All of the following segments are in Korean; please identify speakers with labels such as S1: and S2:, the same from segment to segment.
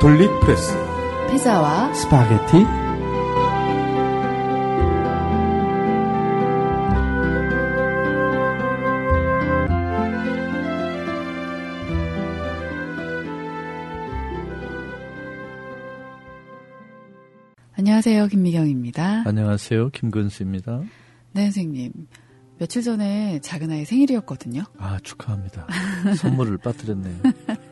S1: 돌리프레스
S2: 피자와
S1: 스파게티
S2: 안녕하세요 김미경입니다.
S3: 안녕하세요. 김근수입니다.
S2: 네 선생님 며칠 전에 작은 아이 생일이었거든요.
S3: 아, 축하합니다. 선물을 빠뜨렸네요.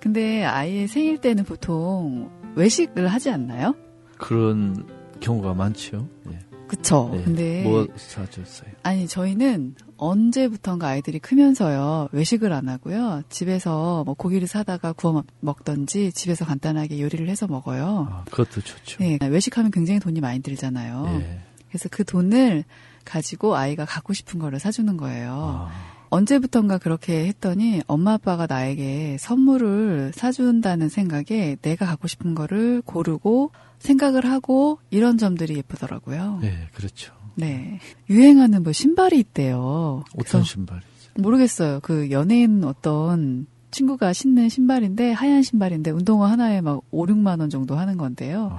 S2: 근데 아이의 생일 때는 보통 외식을 하지 않나요?
S3: 그런 경우가 많지요. 예.
S2: 그쵸.
S3: 예.
S2: 근데
S3: 뭐 사줬어요?
S2: 아니 저희는 언제부턴가 아이들이 크면서요 외식을 안 하고요 집에서 뭐 고기를 사다가 구워 먹- 먹던지 집에서 간단하게 요리를 해서 먹어요.
S3: 아, 그것도 좋죠.
S2: 네, 외식하면 굉장히 돈이 많이 들잖아요.
S3: 예.
S2: 그래서 그 돈을 가지고 아이가 갖고 싶은 거를 사주는 거예요.
S3: 아,
S2: 언제부턴가 그렇게 했더니 엄마 아빠가 나에게 선물을 사준다는 생각에 내가 갖고 싶은 거를 고르고 생각을 하고 이런 점들이 예쁘더라고요.
S3: 예, 그렇죠.
S2: 네. 유행하는 뭐 신발이 있대요.
S3: 어떤 신발이죠?
S2: 모르겠어요. 그 연예인 어떤 친구가 신는 신발인데 하얀 신발인데 운동화 하나에 막 5, 6만 원 정도 하는 건데요.
S3: 아,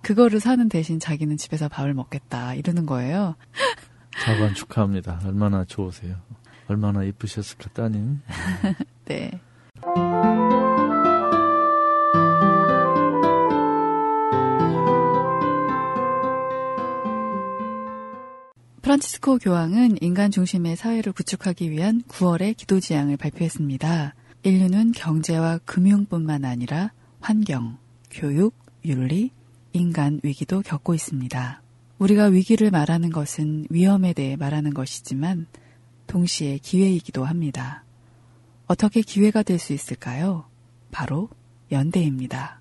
S2: 그거를 사는 대신 자기는 집에서 밥을 먹겠다 이러는 거예요.
S3: 자관 축하합니다. 얼마나 좋으세요? 얼마나 이쁘셨을까, 따님?
S2: 네. 프란치스코 교황은 인간 중심의 사회를 구축하기 위한 9월의 기도 지향을 발표했습니다. 인류는 경제와 금융뿐만 아니라 환경, 교육, 윤리, 인간 위기도 겪고 있습니다. 우리가 위기를 말하는 것은 위험에 대해 말하는 것이지만 동시에 기회이기도 합니다. 어떻게 기회가 될 수 있을까요? 바로 연대입니다.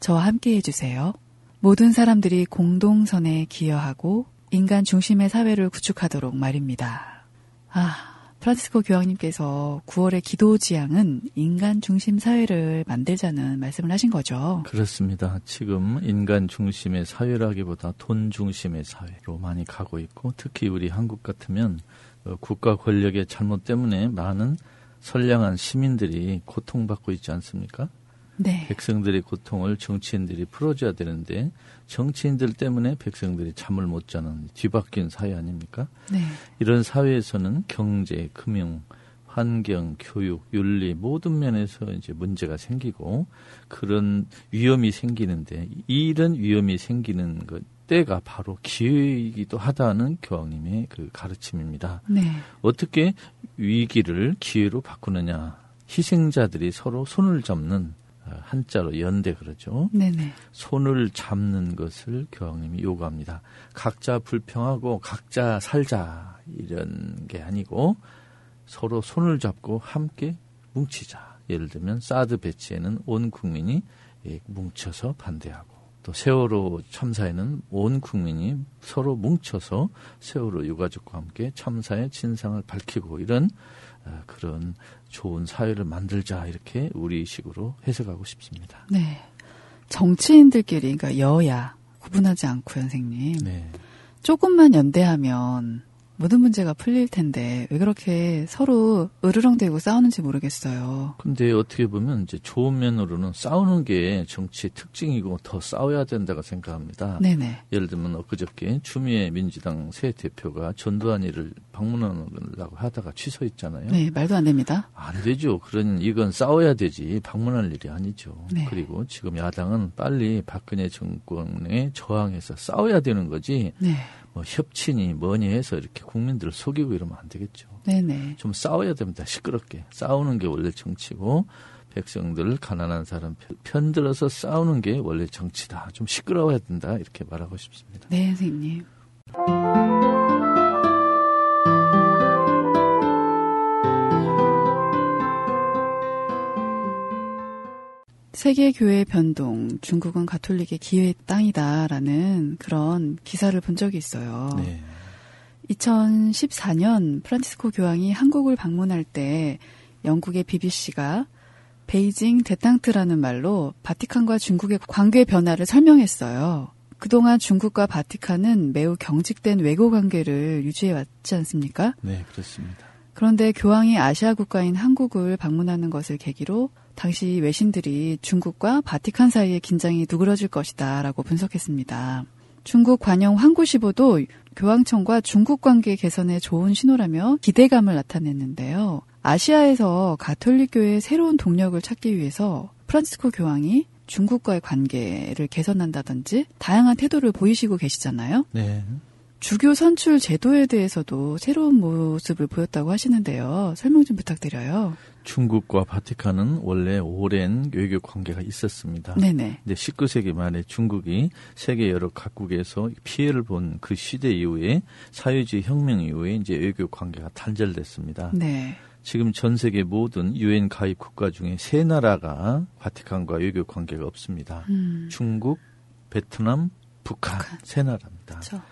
S2: 저와 함께 해주세요. 모든 사람들이 공동선에 기여하고 인간 중심의 사회를 구축하도록 말입니다. 아, 프란시스코 교황님께서 9월의 기도 지향은 인간 중심 사회를 만들자는 말씀을 하신 거죠.
S3: 그렇습니다. 지금 인간 중심의 사회라기보다 돈 중심의 사회로 많이 가고 있고, 특히 우리 한국 같으면 어, 국가 권력의 잘못 때문에 많은 선량한 시민들이 고통받고 있지 않습니까?
S2: 네.
S3: 백성들의 고통을 정치인들이 풀어줘야 되는데 정치인들 때문에 백성들이 잠을 못 자는 뒤바뀐 사회 아닙니까?
S2: 네. 이런
S3: 사회에서는 경제, 금융, 환경, 교육, 윤리 모든 면에서 이제 문제가 생기고 그런 위험이 생기는데 이런 위험이 생기는 것 때가 바로 기회이기도 하다는 교황님의 그 가르침입니다.
S2: 네.
S3: 어떻게 위기를 기회로 바꾸느냐? 희생자들이 서로 손을 잡는 어, 한자로 연대 그러죠.
S2: 네네.
S3: 손을 잡는 것을 교황님이 요구합니다. 각자 불평하고 각자 살자 이런 게 아니고 서로 손을 잡고 함께 뭉치자. 예를 들면 사드 배치에는 온 국민이 예, 뭉쳐서 반대하고 또 세월호 참사에는 온 국민이 서로 뭉쳐서 세월호 유가족과 함께 참사의 진상을 밝히고 이런 어, 그런 좋은 사회를 만들자 이렇게 우리식으로 해석하고 싶습니다.
S2: 네. 정치인들끼리, 그러니까 여야, 구분하지 않고, 선생님.
S3: 네.
S2: 조금만 연대하면 모든 문제가 풀릴 텐데, 왜 그렇게 서로 으르렁대고 싸우는지 모르겠어요.
S3: 근데 어떻게 보면 이제 좋은 면으로는 싸우는 게 정치의 특징이고 더 싸워야 된다고 생각합니다.
S2: 네네.
S3: 예를 들면 엊그저께 추미애 민주당 새 대표가 전두환이를 방문하려고 하다가 취소했잖아요.
S2: 네, 말도 안 됩니다.
S3: 안 되죠. 그런 이건 싸워야 되지 방문할 일이 아니죠.
S2: 네.
S3: 그리고 지금 야당은 빨리 박근혜 정권에 저항해서 싸워야 되는 거지.
S2: 네.
S3: 뭐 협친이 뭐니 해서 이렇게 국민들을 속이고 이러면 안 되겠죠.
S2: 네네.
S3: 좀 싸워야 됩니다. 시끄럽게. 싸우는 게 원래 정치고 백성들 가난한 사람 편- 편들어서 싸우는 게 원래 정치다. 좀 시끄러워야 된다. 이렇게 말하고 싶습니다.
S2: 네, 선생님. 세계교회 변동, 중국은 가톨릭의 기회의 땅이다라는 그런 기사를 본 적이 있어요.
S3: 네.
S2: 2014년 프란치스코 교황이 한국을 방문할 때 영국의 BBC가 베이징 데탕트라는 말로 바티칸과 중국의 관계 변화를 설명했어요. 그동안 중국과 바티칸은 매우 경직된 외교 관계를 유지해 왔지 않습니까?
S3: 네, 그렇습니다.
S2: 그런데 교황이 아시아 국가인 한국을 방문하는 것을 계기로 당시 외신들이 중국과 바티칸 사이의 긴장이 누그러질 것이다라고 분석했습니다. 중국 관영 황구시보도 교황청과 중국 관계 개선에 좋은 신호라며 기대감을 나타냈는데요. 아시아에서 가톨릭교회의 새로운 동력을 찾기 위해서 프란치스코 교황이 중국과의 관계를 개선한다든지 다양한 태도를 보이시고 계시잖아요.
S3: 네.
S2: 주교 선출 제도에 대해서도 새로운 모습을 보였다고 하시는데요. 설명 좀 부탁드려요.
S3: 중국과 바티칸은 원래 오랜 외교 관계가 있었습니다.
S2: 네네.
S3: 근데 19세기 말에 중국이 세계 여러 각국에서 피해를 본 그 시대 이후에 사회주의 혁명 이후에 이제 외교 관계가 단절됐습니다.
S2: 네.
S3: 지금 전 세계 모든 유엔 가입 국가 중에 세 나라가 바티칸과 외교 관계가 없습니다.
S2: 음,
S3: 중국, 베트남, 북한,
S2: 북한.
S3: 세 나라입니다.
S2: 그렇죠.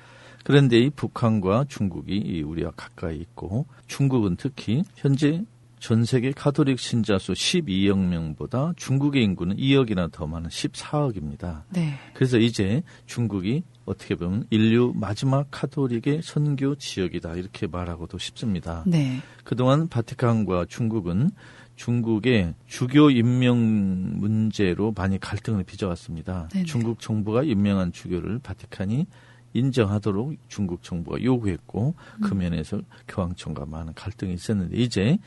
S3: 그런데 이 북한과 중국이 이 우리와 가까이 있고 중국은 특히 현재 전 세계 가톨릭 신자 수 12억 명보다 중국의 인구는 2억이나 더 많은 14억입니다.
S2: 네.
S3: 그래서 이제 중국이 어떻게 보면 인류 마지막 카톨릭의 선교 지역이다 이렇게 말하고도 싶습니다.
S2: 네.
S3: 그동안 바티칸과 중국은 중국의 주교 임명 문제로 많이 갈등을 빚어왔습니다.
S2: 네네.
S3: 중국 정부가 임명한 주교를 바티칸이 인정하도록 중국 정부가 요구했고
S2: 음.
S3: 그 면에서 교황청과 많은 갈등이 있었는데 이제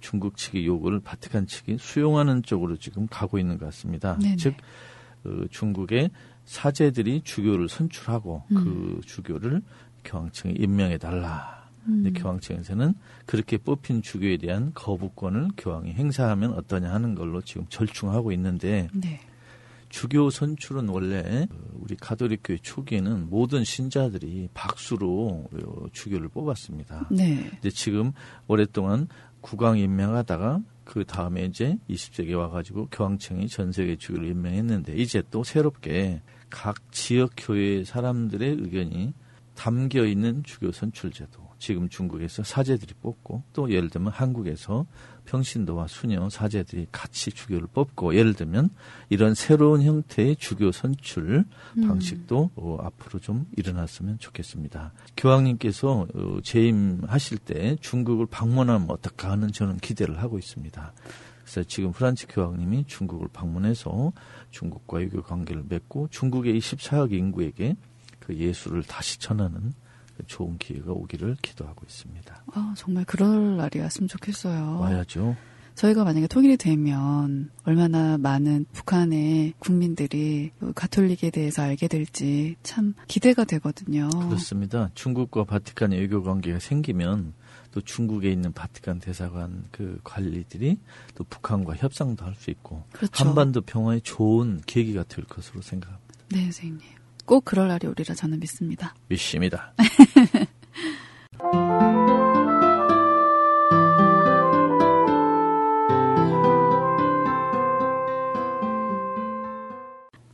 S3: 중국 측의 요구를 바티칸 측이 수용하는 쪽으로 지금 가고 있는 것 같습니다.
S2: 네네.
S3: 즉 어, 중국의 사제들이 주교를 선출하고
S2: 음.
S3: 그 주교를 교황청에 임명해 달라. 근데
S2: 음.
S3: 교황청에서는 그렇게 뽑힌 주교에 대한 거부권을 교황이 행사하면 어떠냐 하는 걸로 지금 절충하고 있는데
S2: 네.
S3: 주교 선출은 원래 어, 우리 가톨릭 교회 초기에는 모든 신자들이 박수로 어, 주교를 뽑았습니다.
S2: 네.
S3: 근데 지금 오랫동안 국왕 임명하다가 그 다음에 이제 20세기에 와가지고 교황청이 전 세계 주교를 임명했는데 이제 또 새롭게 각 지역 교회 사람들의 의견이 담겨 있는 주교 선출제도. 지금 중국에서 사제들이 뽑고 또 예를 들면 한국에서 평신도와 수녀 사제들이 같이 주교를 뽑고 예를 들면 이런 새로운 형태의 주교 선출
S2: 음.
S3: 방식도 어, 앞으로 좀 일어났으면 좋겠습니다. 교황님께서 어, 재임하실 때 중국을 방문하면 어떨까 하는 저는 기대를 하고 있습니다. 그래서 지금 프란치 교황님이 중국을 방문해서 중국과 외교 관계를 맺고 중국의 24억 인구에게 그 예수를 다시 전하는 그 좋은 기회가 오기를 기도하고 있습니다.
S2: 아, 정말 그럴 날이 왔으면 좋겠어요.
S3: 와야죠.
S2: 저희가 만약에 통일이 되면 얼마나 많은 북한의 국민들이 가톨릭에 대해서 알게 될지 참 기대가 되거든요.
S3: 그렇습니다. 중국과 바티칸의 외교 관계가 생기면 또 중국에 있는 바티칸 대사관 그 관리들이 또 북한과 협상도 할 수 있고
S2: 그렇죠.
S3: 한반도 평화에 좋은 계기가 될 것으로 생각합니다.
S2: 네, 선생님. 꼭 그럴 날이 오리라 저는 믿습니다.
S3: 믿습니다.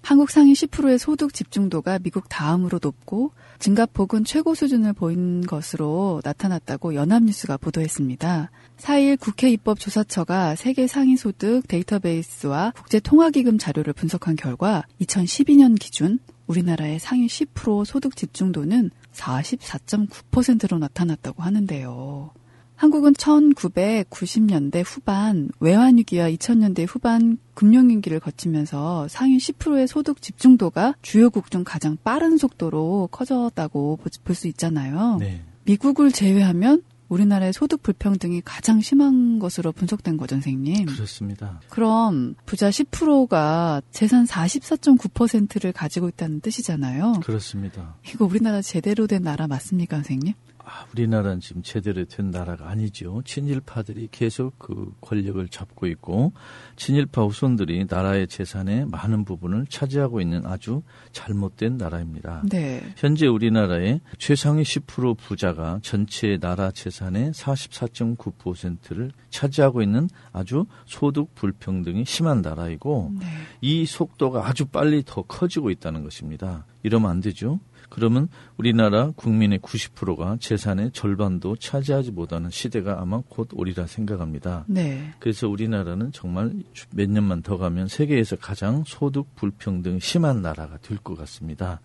S2: 한국 상위 10%의 소득 집중도가 미국 다음으로 높고 증가폭은 최고 수준을 보인 것으로 나타났다고 연합뉴스가 보도했습니다. 4일 국회 입법조사처가 세계 상위 소득 데이터베이스와 국제통화기금 자료를 분석한 결과 2012년 기준 우리나라의 상위 10% 소득 집중도는 44.9%로 나타났다고 하는데요. 한국은 1990년대 후반 외환위기와 2000년대 후반 금융위기를 거치면서 상위 10%의 소득 집중도가 주요국 중 가장 빠른 속도로 커졌다고 볼 수 있잖아요.
S3: 네.
S2: 미국을 제외하면 우리나라의 소득 불평등이 가장 심한 것으로 분석된 거죠, 선생님.
S3: 그렇습니다.
S2: 그럼 부자 10%가 재산 44.9%를 가지고 있다는 뜻이잖아요.
S3: 그렇습니다.
S2: 이거 우리나라 제대로 된 나라 맞습니까, 선생님?
S3: 아, 우리나라는 지금 제대로 된 나라가 아니죠. 친일파들이 계속 그 권력을 잡고 있고 친일파 후손들이 나라의 재산의 많은 부분을 차지하고 있는 아주 잘못된 나라입니다.
S2: 네.
S3: 현재 우리나라의 최상위 10% 부자가 전체 나라 재산의 44.9%를 차지하고 있는 아주 소득 불평등이 심한 나라이고
S2: 네.
S3: 이 속도가 아주 빨리 더 커지고 있다는 것입니다. 이러면 안 되죠. 그러면 우리나라 국민의 90%가 재산의 절반도 차지하지 못하는 시대가 아마 곧 오리라 생각합니다.
S2: 네.
S3: 그래서 우리나라는 정말 몇 년만 더 가면 세계에서 가장 소득 불평등이 심한 나라가 될 것 같습니다.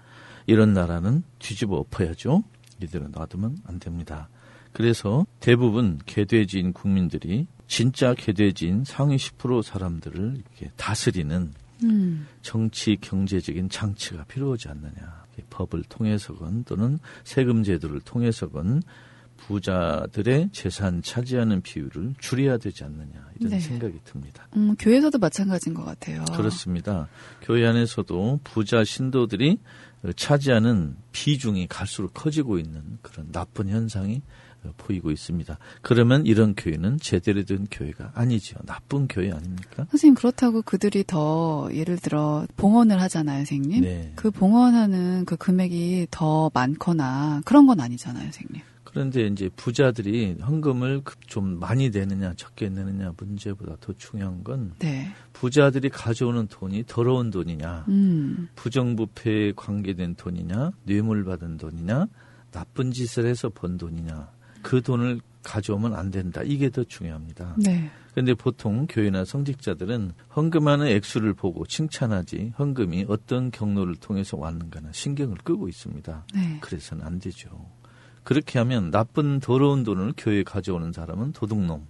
S3: 이런 나라는 뒤집어 엎어야죠. 이대로 놔두면 안 됩니다. 그래서 대부분 개돼지인 국민들이 진짜 개돼지인 상위 10% 사람들을 이렇게 다스리는
S2: 음.
S3: 정치 경제적인 장치가 필요하지 않느냐. 법을 통해서건 또는 세금 제도를 통해서건 부자들의 재산 차지하는 비율을 줄여야 되지 않느냐 이런
S2: 네.
S3: 생각이 듭니다.
S2: 음, 교회에서도 마찬가지인 것 같아요.
S3: 그렇습니다. 교회 안에서도 부자 신도들이 차지하는 비중이 갈수록 커지고 있는 그런 나쁜 현상이 보이고 있습니다. 그러면 이런 교회는 제대로 된 교회가 아니죠. 나쁜 교회 아닙니까?
S2: 선생님 그렇다고 그들이 더 예를 들어 봉헌을 하잖아요, 선생님.
S3: 네.
S2: 그 봉헌하는 그 금액이 더 많거나 그런 건 아니잖아요, 선생님.
S3: 그런데 이제 부자들이 헌금을 그좀 많이 내느냐 적게 내느냐 문제보다 더 중요한 건
S2: 네.
S3: 부자들이 가져오는 돈이 더러운 돈이냐
S2: 음.
S3: 부정부패에 관계된 돈이냐 뇌물 받은 돈이냐 나쁜 짓을 해서 번 돈이냐 그 돈을 가져오면 안 된다 이게 더 중요합니다.
S2: 네.
S3: 그런데 보통 교회나 성직자들은 헌금하는 액수를 보고 칭찬하지 헌금이 어떤 경로를 통해서 왔는가는 신경을 끄고 있습니다.
S2: 네.
S3: 그래서는 안 되죠. 그렇게 하면 나쁜 더러운 돈을 교회에 가져오는 사람은 도둑놈,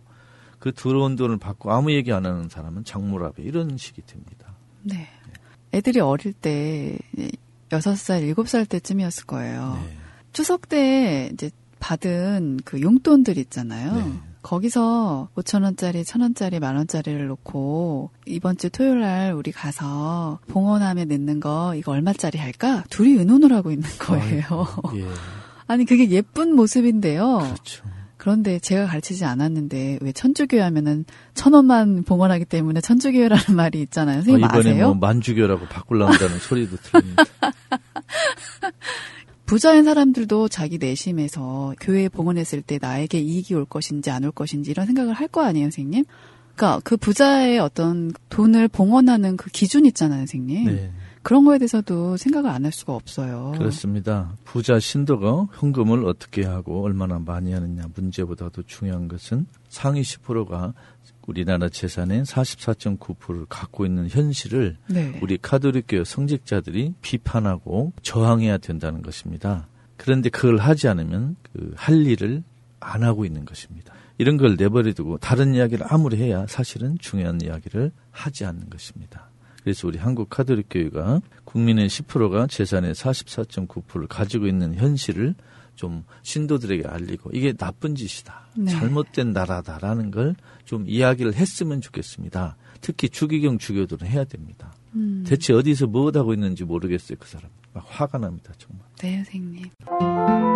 S3: 그 더러운 돈을 받고 아무 얘기 안 하는 사람은 장물아배 이런 식이 됩니다.
S2: 네. 애들이 어릴 때 여섯 살, 일곱 살 때쯤이었을 거예요.
S3: 네.
S2: 추석 때 이제 받은 그 용돈들 있잖아요.
S3: 네.
S2: 거기서 5천 원짜리, 천 원짜리, 만 원짜리를 놓고 이번 주 토요일 날 우리 가서 봉헌함에 넣는 거 이거 얼마짜리 할까? 둘이 의논을 하고 있는 거예요.
S3: 아이고, 예,
S2: 아니 그게 예쁜 모습인데요.
S3: 그렇죠.
S2: 그런데 제가 가르치지 않았는데 왜 천주교회 하면은 천 원만 봉헌하기 때문에 천주교회라는 말이 있잖아요.
S3: 어,
S2: 선생님
S3: 이번에
S2: 아세요?
S3: 뭐 만주교라고 바꾸려는다는 소리도 들립니다.
S2: 부자인 사람들도 자기 내심에서 교회에 봉헌했을 때 나에게 이익이 올 것인지 안 올 것인지 이런 생각을 할 거 아니에요, 선생님? 그러니까 그 부자의 어떤 돈을 봉헌하는 그 기준 있잖아요, 선생님.
S3: 네,
S2: 그런 거에 대해서도 생각을 안 할 수가 없어요.
S3: 그렇습니다. 부자 신도가 현금을 어떻게 하고 얼마나 많이 하느냐 문제보다도 중요한 것은 상위 10%가 우리나라 재산의 44.9%를 갖고 있는 현실을
S2: 네.
S3: 우리 카톨릭교 성직자들이 비판하고 저항해야 된다는 것입니다. 그런데 그걸 하지 않으면 그 할 일을 안 하고 있는 것입니다. 이런 걸 내버려두고 다른 이야기를 아무리 해야 사실은 중요한 이야기를 하지 않는 것입니다. 그래서 우리 한국 카톨릭 교회가 국민의 10%가 재산의 44.9%를 가지고 있는 현실을 좀 신도들에게 알리고 이게 나쁜 짓이다.
S2: 네.
S3: 잘못된 나라다라는 걸 좀 이야기를 했으면 좋겠습니다. 특히 주기경 주교들은 해야 됩니다.
S2: 음.
S3: 대체 어디서 뭐 하고 있는지 모르겠어요, 그 사람. 막 화가 납니다, 정말.
S2: 네, 선생님.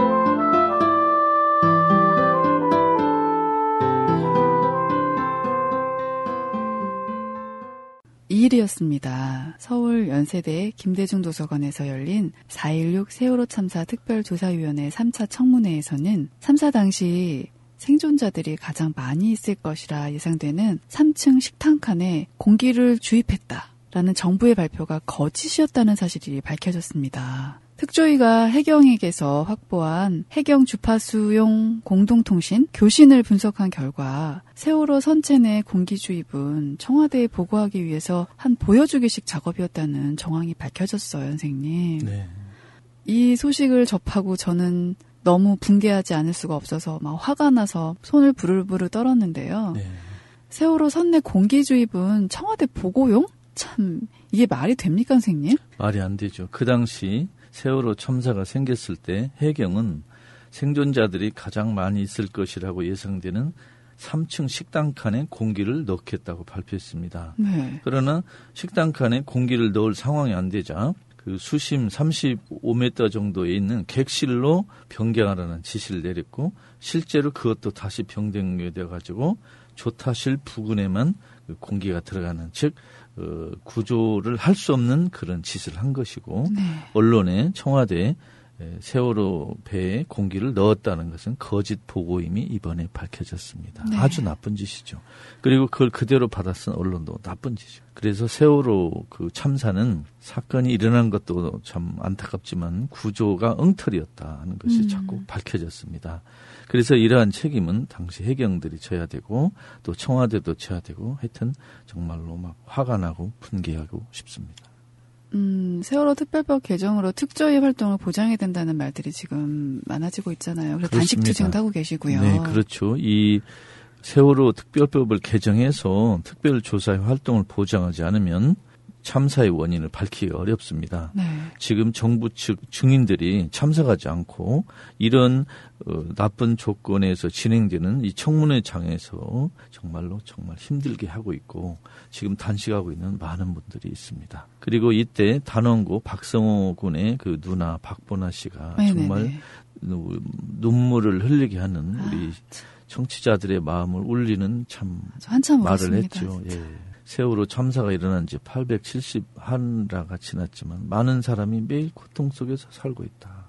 S2: 이일이었습니다 서울 연세대 김대중 도서관에서 열린 4.16 세월호 참사 특별조사위원회 3차 청문회에서는 참사 당시 생존자들이 가장 많이 있을 것이라 예상되는 3층 식당 칸에 공기를 주입했다 라는 정부의 발표가 거짓이었다는 사실이 밝혀졌습니다. 특조위가 해경에게서 확보한 해경 주파수용 공동통신 교신을 분석한 결과 세월호 선체 내 공기 주입은 청와대에 보고하기 위해서 한 보여주기식 작업이었다는 정황이 밝혀졌어요, 선생님.
S3: 네.
S2: 이 소식을 접하고 저는 너무 붕괴하지 않을 수가 없어서 막 화가 나서 손을 부르르 떨었는데요.
S3: 네.
S2: 세월호 선내 공기 주입은 청와대 보고용? 참 이게 말이 됩니까, 선생님?
S3: 말이 안 되죠. 그 당시 세월호 참사가 생겼을 때 해경은 생존자들이 가장 많이 있을 것이라고 예상되는 3층 식당 칸에 공기를 넣겠다고 발표했습니다.
S2: 네.
S3: 그러나 식당 칸에 공기를 넣을 상황이 안 되자 그 수심 35m 정도에 있는 객실로 변경하라는 지시를 내렸고 실제로 그것도 다시 변경되어 가지고 조타실 부근에만 그 공기가 들어가는 즉 어, 구조를 할 수 없는 그런 짓을 한 것이고
S2: 네.
S3: 언론에 청와대 세월호 배에 공기를 넣었다는 것은 거짓 보고임이 이번에 밝혀졌습니다.
S2: 네.
S3: 아주 나쁜 짓이죠. 그리고 그걸 그대로 받아쓴 언론도 나쁜 짓이죠. 그래서 세월호 그 참사는 사건이 일어난 것도 참 안타깝지만 구조가 엉터리였다는 것이
S2: 음.
S3: 자꾸 밝혀졌습니다. 그래서 이러한 책임은 당시 해경들이 져야 되고 또 청와대도 져야 되고 하여튼 정말로 막 화가 나고 분개하고 싶습니다.
S2: 음, 세월호 특별법 개정으로 특조위 활동을 보장해야 된다는 말들이 지금 많아지고 있잖아요. 그래서 단식. 투쟁도 하고 계시고요.
S3: 네, 그렇죠. 이 세월호 특별법을 개정해서 특별조사의 활동을 보장하지 않으면 참사의 원인을 밝히기 어렵습니다.
S2: 네.
S3: 지금 정부 측 증인들이 참석하지 않고 이런 어, 나쁜 조건에서 진행되는 이 청문회 장에서 정말로 정말 힘들게 하고 있고 지금 단식하고 있는 많은 분들이 있습니다. 그리고 이때 단원고 박성호 군의 그 누나 박보나 씨가
S2: 네네네.
S3: 정말 누- 눈물을 흘리게 하는 우리 청취자들의 마음을 울리는 참 말을
S2: 울었습니다.
S3: 했죠.
S2: 진짜.
S3: 예. 세월호 참사가 일어난 지 870한라가 지났지만 많은 사람이 매일 고통 속에서 살고 있다.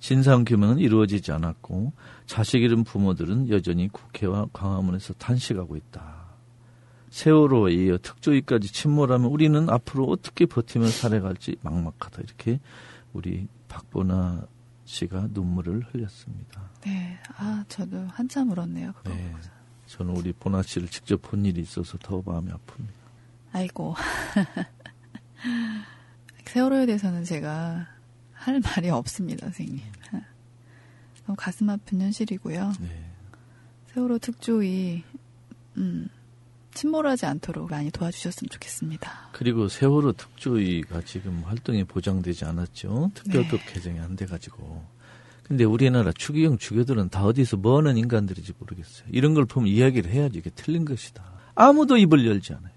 S3: 진상 규명은 이루어지지 않았고 자식 잃은 부모들은 여전히 국회와 광화문에서 단식하고 있다. 세월호에 이어 특조위까지 침몰하면 우리는 앞으로 어떻게 버티며 살아갈지 막막하다. 이렇게 우리 박보나 씨가 눈물을 흘렸습니다.
S2: 네. 아, 저도 한참 울었네요. 그거.
S3: 네. 저는 우리 보나 씨를 직접 본 일이 있어서 더 마음이 아픕니다.
S2: 아이고. 세월호에 대해서는 제가 할 말이 없습니다, 선생님. 너무 가슴 아픈 현실이고요.
S3: 네.
S2: 세월호 특조위, 음, 침몰하지 않도록 많이 도와주셨으면 좋겠습니다.
S3: 그리고 세월호 특조위가 지금 활동이 보장되지 않았죠. 특별법
S2: 네.
S3: 개정이 안 돼가지고. 근데 우리나라 추기경 주교들은 다 어디서 뭐 하는 인간들인지 모르겠어요. 이런 걸 보면 이야기를 해야지 이게 틀린 것이다. 아무도 입을 열지 않아요.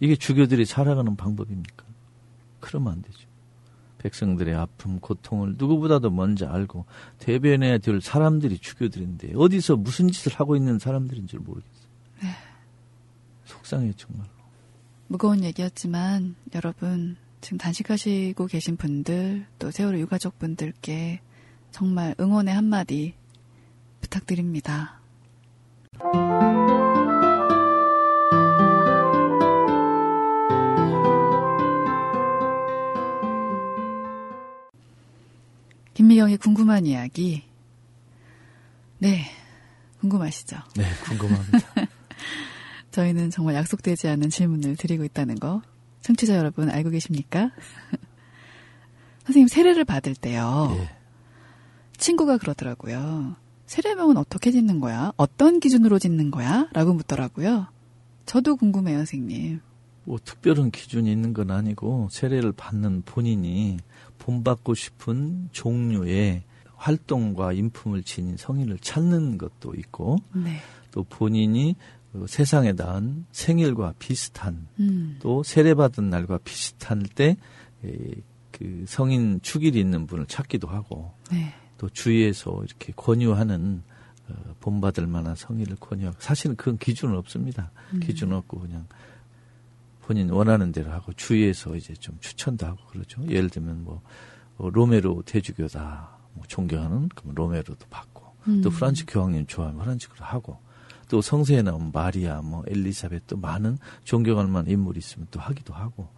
S3: 이게 주교들이 살아가는 방법입니까? 그러면 안 되죠. 백성들의 아픔, 고통을 누구보다도 먼저 알고 대변해야 될 사람들이 주교들인데 어디서 무슨 짓을 하고 있는 사람들인 줄 모르겠어요. 속상해요, 정말로.
S2: 무거운 얘기였지만 여러분 지금 단식하시고 계신 분들 또 세월호 유가족 분들께 정말 응원의 한마디 부탁드립니다. 김미경의 궁금한 이야기. 네, 궁금하시죠?
S3: 네, 궁금합니다.
S2: 저희는 정말 약속되지 않은 질문을 드리고 있다는 거 청취자 여러분 알고 계십니까? 선생님 세례를 받을 때요.
S3: 예.
S2: 친구가 그러더라고요. 세례명은 어떻게 짓는 거야? 어떤 기준으로 짓는 거야? 라고 묻더라고요. 저도 궁금해요, 선생님.
S3: 뭐 특별한 기준이 있는 건 아니고 세례를 받는 본인이 본받고 싶은 종류의 활동과 인품을 지닌 성인을 찾는 것도 있고
S2: 네.
S3: 또 본인이 그 세상에 난 생일과 비슷한
S2: 음.
S3: 또 세례받은 날과 비슷할 때 그 성인 축일이 있는 분을 찾기도 하고
S2: 네.
S3: 또 주위에서 이렇게 권유하는 어, 본받을 만한 성의를 권유하고 사실은 그건 기준은 없습니다.
S2: 음.
S3: 기준 없고 그냥 본인 원하는 대로 하고 주위에서 이제 좀 추천도 하고 그러죠. 예를 들면 뭐 어, 로메로 대주교다 뭐 존경하는 그럼 로메로도 받고
S2: 음.
S3: 또 프란치 교황님 좋아하면 프란치크로 하고 또 성서에 나온 마리아 뭐 엘리사벳 또 많은 존경할 만한 인물이 있으면 또 하기도 하고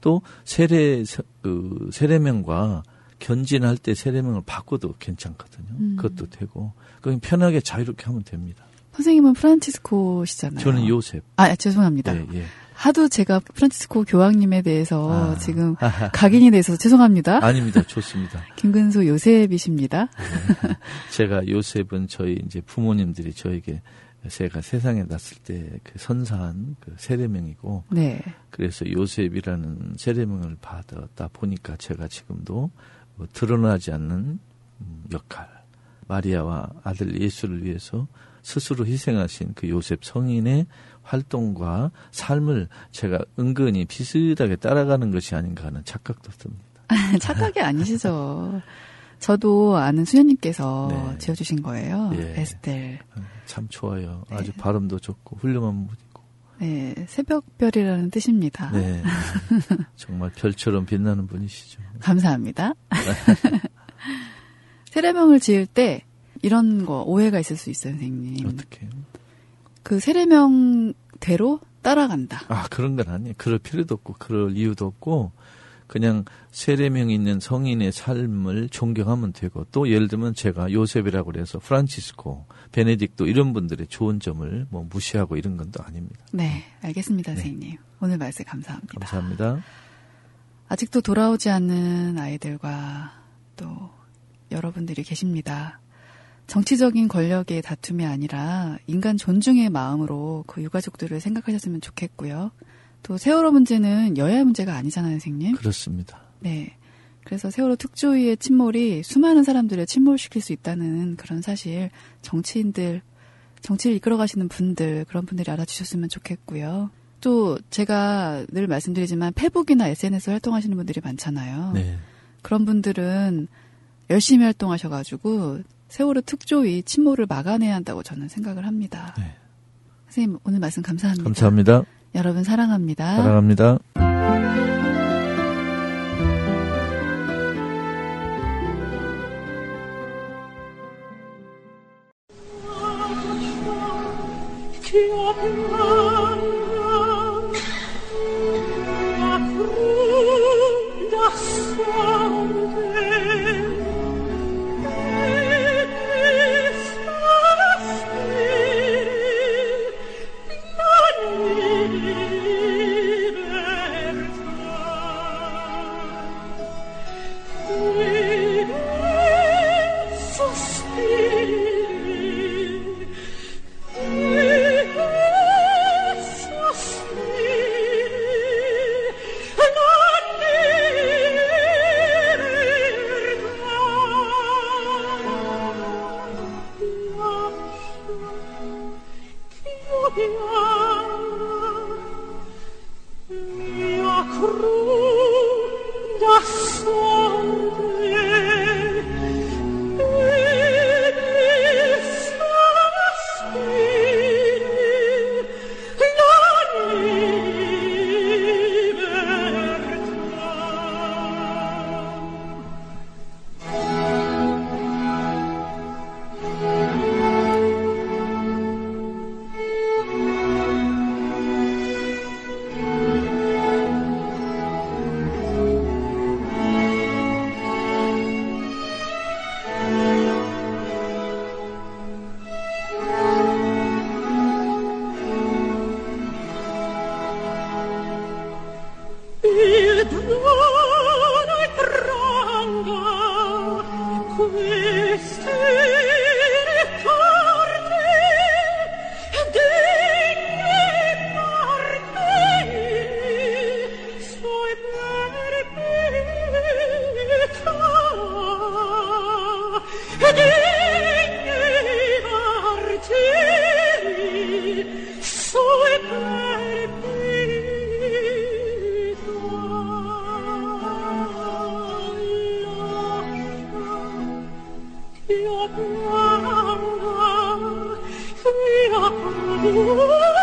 S3: 또 세례 세- 그 세례명과 견진할 때 세례명을 바꿔도 괜찮거든요.
S2: 음.
S3: 그것도 되고 그냥 편하게 자유롭게 하면 됩니다.
S2: 선생님은 프란치스코시잖아요.
S3: 저는 요셉.
S2: 아, 죄송합니다.
S3: 예, 예.
S2: 하도 제가 프란치스코 교황님에 대해서
S3: 아.
S2: 지금 각인이 돼서 죄송합니다.
S3: 아닙니다. 좋습니다.
S2: 김근수 요셉이십니다.
S3: 제가 요셉은 저희 이제 부모님들이 저에게 제가 세상에 났을 때 그 선사한 그 세례명이고
S2: 네.
S3: 그래서 요셉이라는 세례명을 받았다 보니까 제가 지금도 뭐 드러나지 않는 음, 역할 마리아와 아들 예수를 위해서 스스로 희생하신 그 요셉 성인의 활동과 삶을 제가 은근히 비슷하게 따라가는 것이 아닌가 하는 착각도 듭니다.
S2: 착각이 아니시죠. 저도 아는 수녀님께서
S3: 네.
S2: 지어주신 거예요.
S3: 예.
S2: 에스텔.
S3: 참 좋아요. 아주
S2: 네.
S3: 발음도 좋고 훌륭한 분이고.
S2: 네, 새벽별이라는 뜻입니다.
S3: 네. 정말 별처럼 빛나는 분이시죠.
S2: 감사합니다. 세례명을 지을 때 이런 거 오해가 있을 수 있어요, 선생님.
S3: 어떻게?
S2: 그 세례명대로 따라간다.
S3: 아, 그런 건 아니에요. 그럴 필요도 없고, 그럴 이유도 없고, 그냥 세례명이 있는 성인의 삶을 존경하면 되고, 또 예를 들면 제가 요셉이라고 그래서 프란치스코, 베네딕토 이런 분들의 좋은 점을 뭐 무시하고 이런 건또 아닙니다.
S2: 네, 알겠습니다, 선생님. 오늘 말씀 감사합니다.
S3: 감사합니다.
S2: 아직도 돌아오지 않는 아이들과 또 여러분들이 계십니다. 정치적인 권력의 다툼이 아니라 인간 존중의 마음으로 그 유가족들을 생각하셨으면 좋겠고요. 또 세월호 문제는 여야 문제가 아니잖아요, 선생님.
S3: 그렇습니다.
S2: 네. 그래서 세월호 특조위의 침몰이 수많은 사람들을 침몰시킬 수 있다는 그런 사실 정치인들, 정치를 이끌어 가시는 분들, 그런 분들이 알아주셨으면 좋겠고요. 또 제가 늘 말씀드리지만 페북이나 SNS 활동하시는 분들이 많잖아요.
S3: 네.
S2: 그런 분들은 열심히 활동하셔가지고 세월호 특조위 침몰을 막아내야 한다고 저는 생각을 합니다.
S3: 네.
S2: 선생님 오늘 말씀 감사합니다.
S3: 감사합니다.
S2: 여러분 사랑합니다.
S3: 사랑합니다.
S1: Ooh.